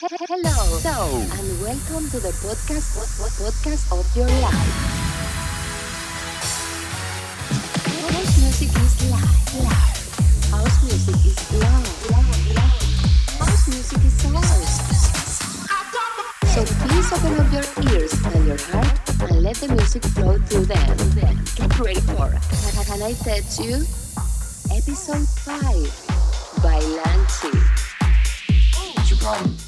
Hello, so, and welcome to the podcast podcast of your life. House music is live, live. House music is love, love, love. House music is ours. So please open up your ears and your heart and let the music flow through them. Then get ready for. Can I tech you? Episode five by Lanchi. What's your problem?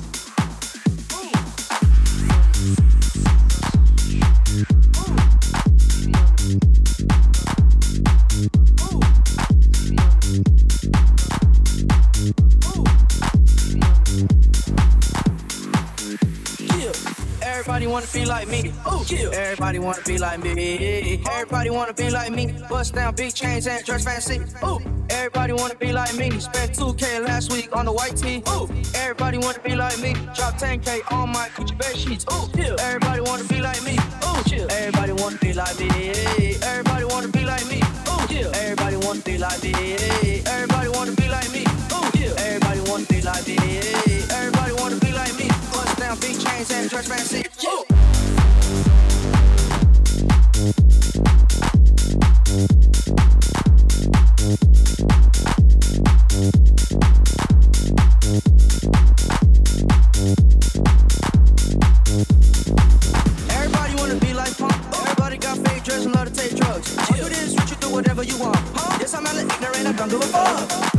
Like me. Ooh, yeah. Everybody wanna be like me. Everybody wanna be like me. Bust down big chains and dress fancy. Ooh. Everybody wanna be like me. Spent 2K last week on the white tee. Ooh. Everybody wanna be like me. Drop 10K on my Gucci bed sheets. Ooh. Yeah. Everybody wanna be like me. Ooh. Yeah. Everybody wanna be like me. Everybody wanna be like me. Ooh. Yeah. Everybody wanna be like me. Everybody wanna be like me. Ooh. Yeah. Everybody wanna be like me. Everybody wanna be like me. Bust down big chains and dress fancy. Ooh. Ignorant, I don't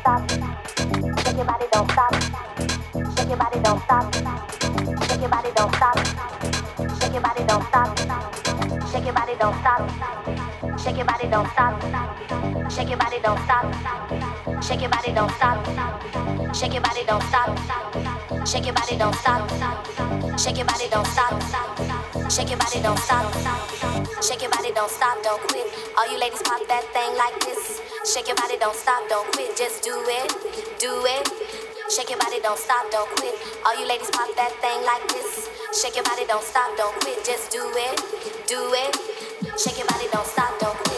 Shake your body, don't stop. Shake your body, don't stop. Shake your body, don't stop. Shake your body, don't stop. Shake your body, don't stop. Shake your body, don't stop. Shake your body, don't stop. Shake your body, don't stop. Shake your body, don't stop. Shake your body, don't stop. Shake your body, don't stop. Shake your body, don't stop, don't quit. All you ladies pop that thing like this. Shake your body, don't stop, don't quit. Just do it, do it. Shake your body, don't stop, don't quit. All you ladies pop that thing like this. Shake your body, don't stop, don't quit. Just do it, do it. Shake your body, don't stop, don't quit.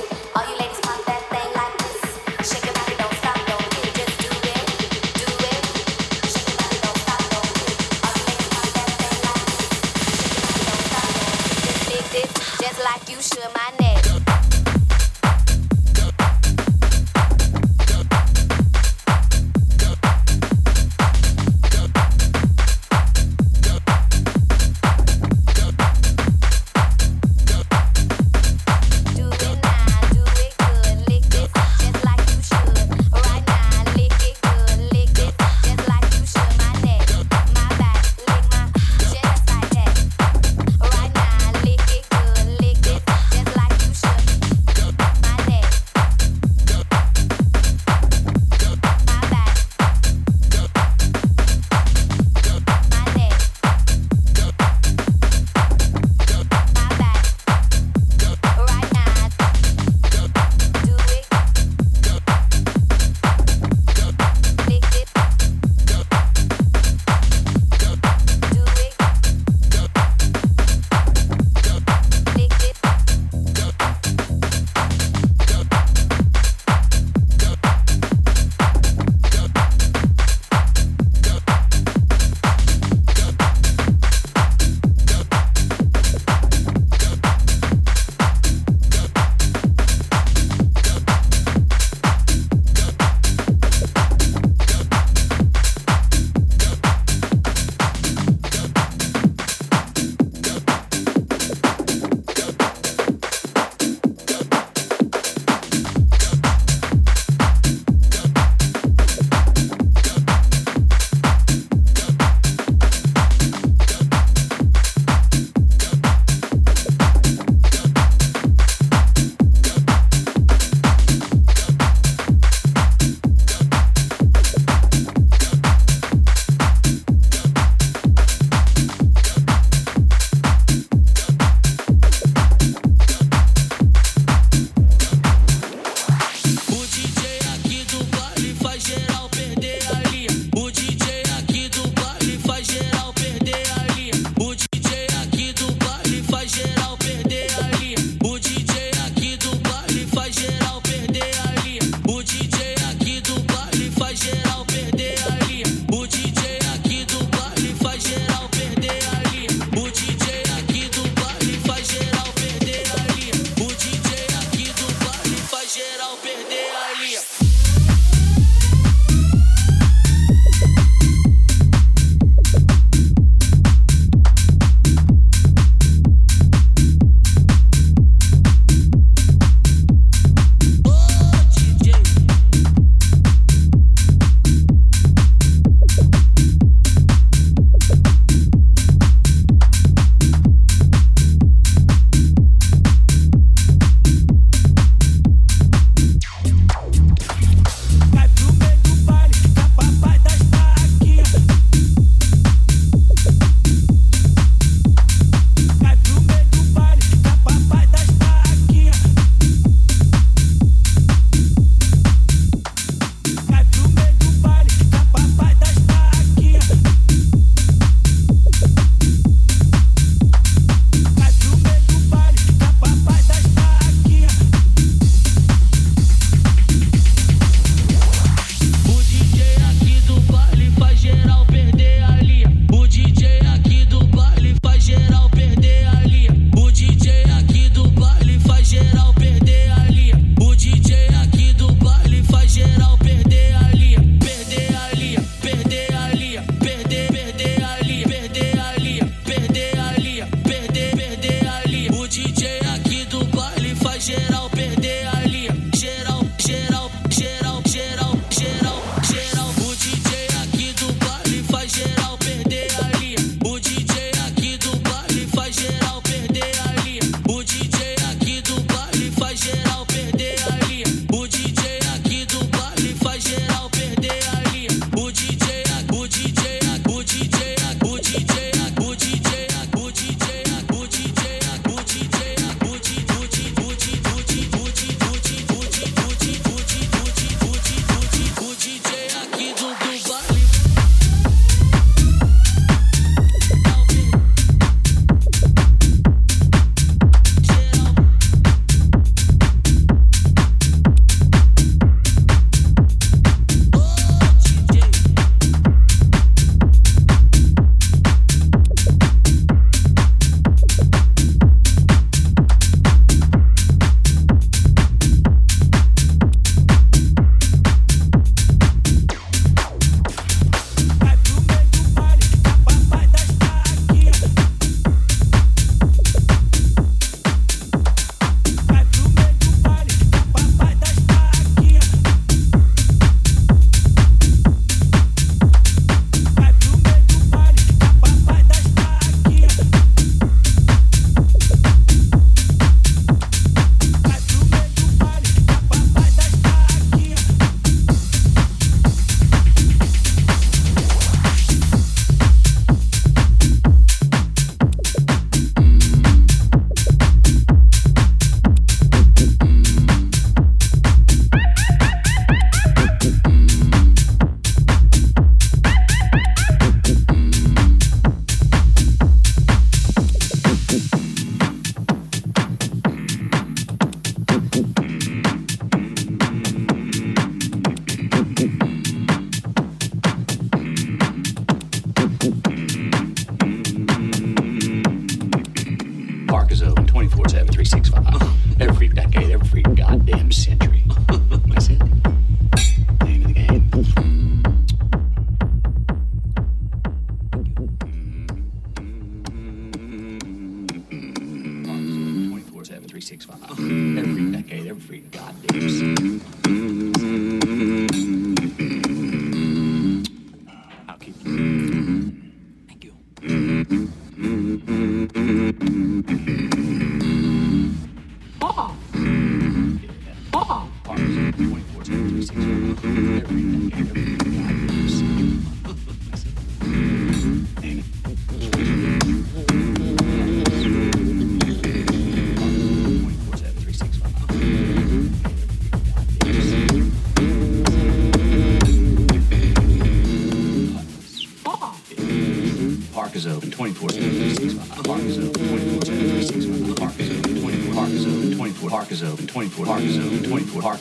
every goddamn second. Mm-hmm. Mm-hmm.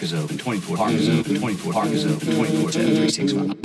Park is open 24. Park is open 24. Park is open 24. 7, 3, 6, 5.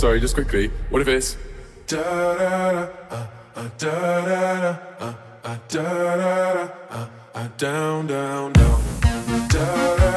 Sorry, just quickly. What if it's da da da uh, da da da uh, da da da uh, down down down da da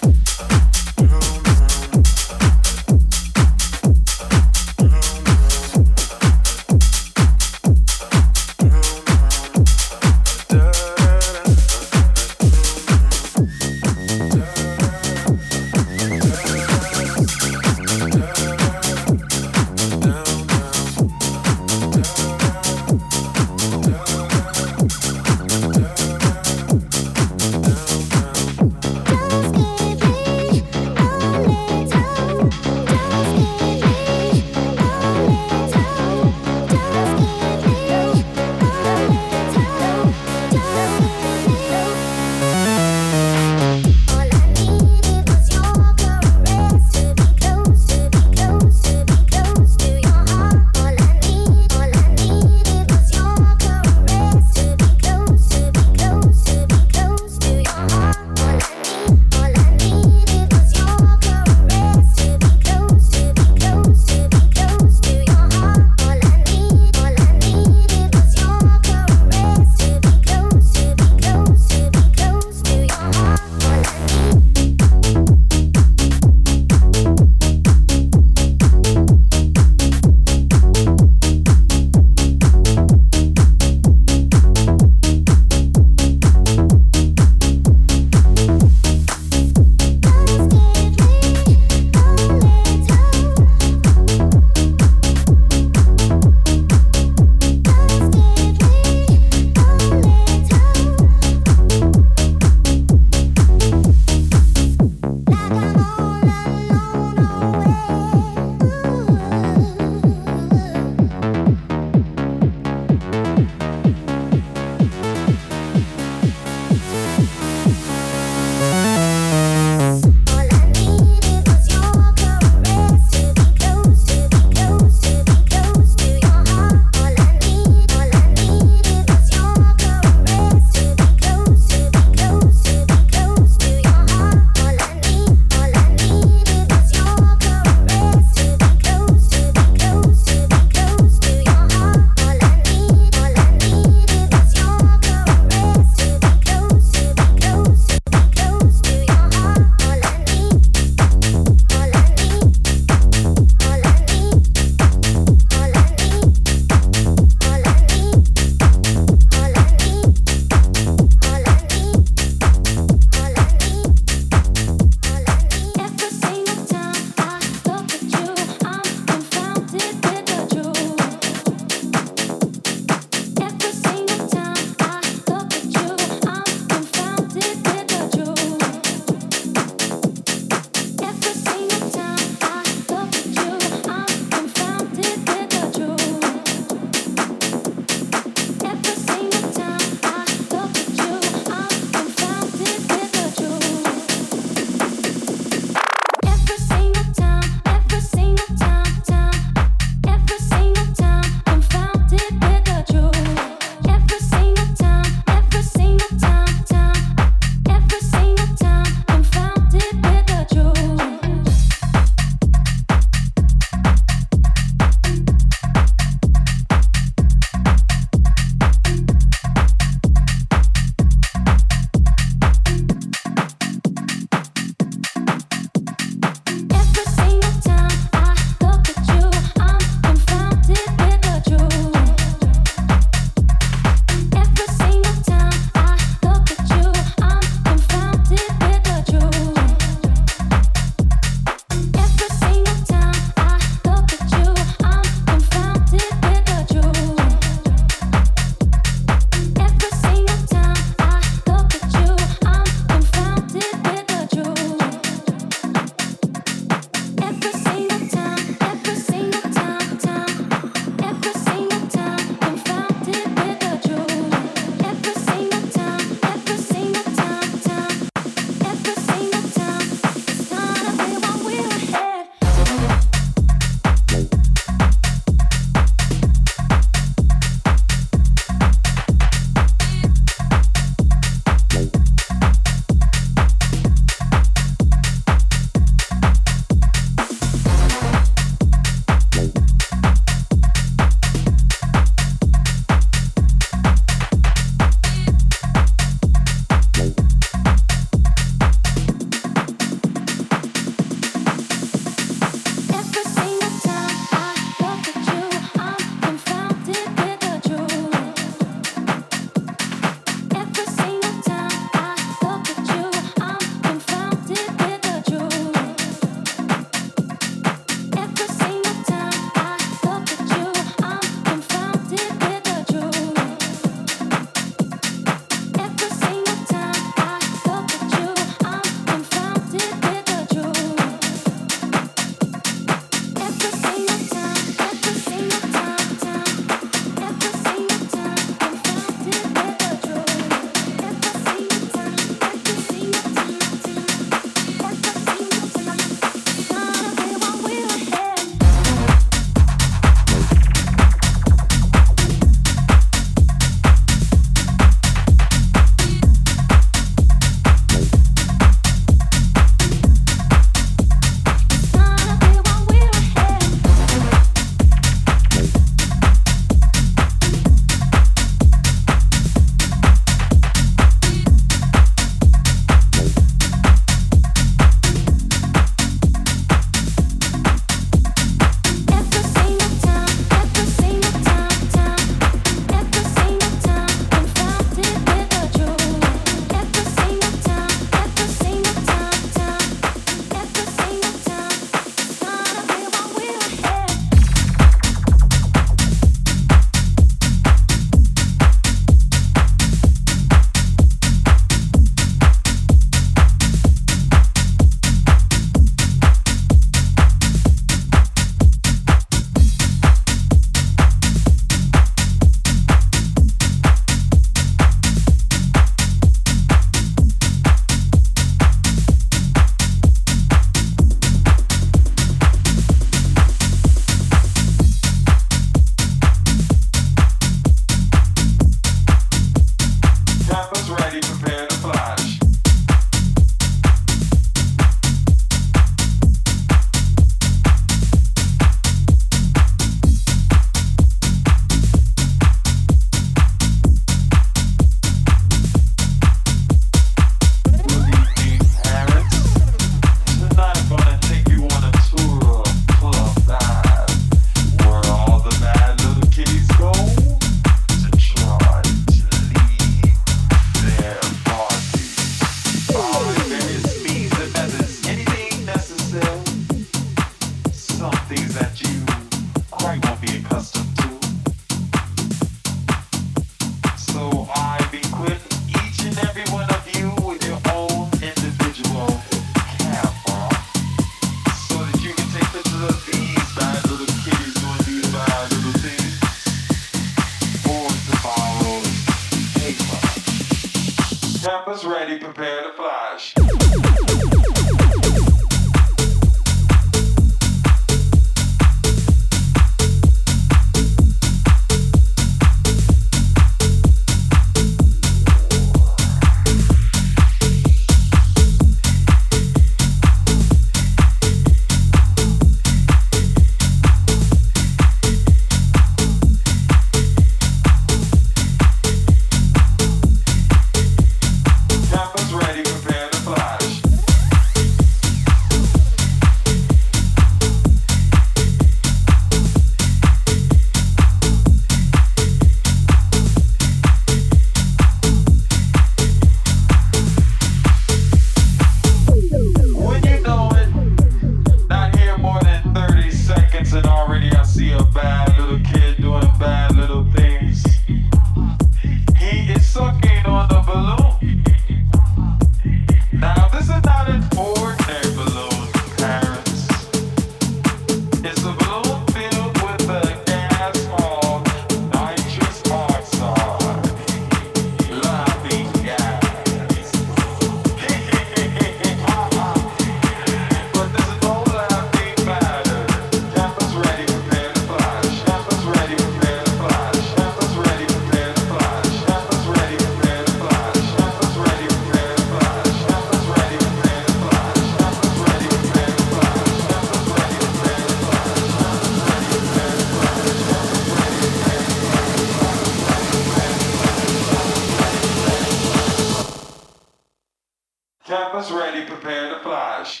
Tampa's ready, prepare to flash.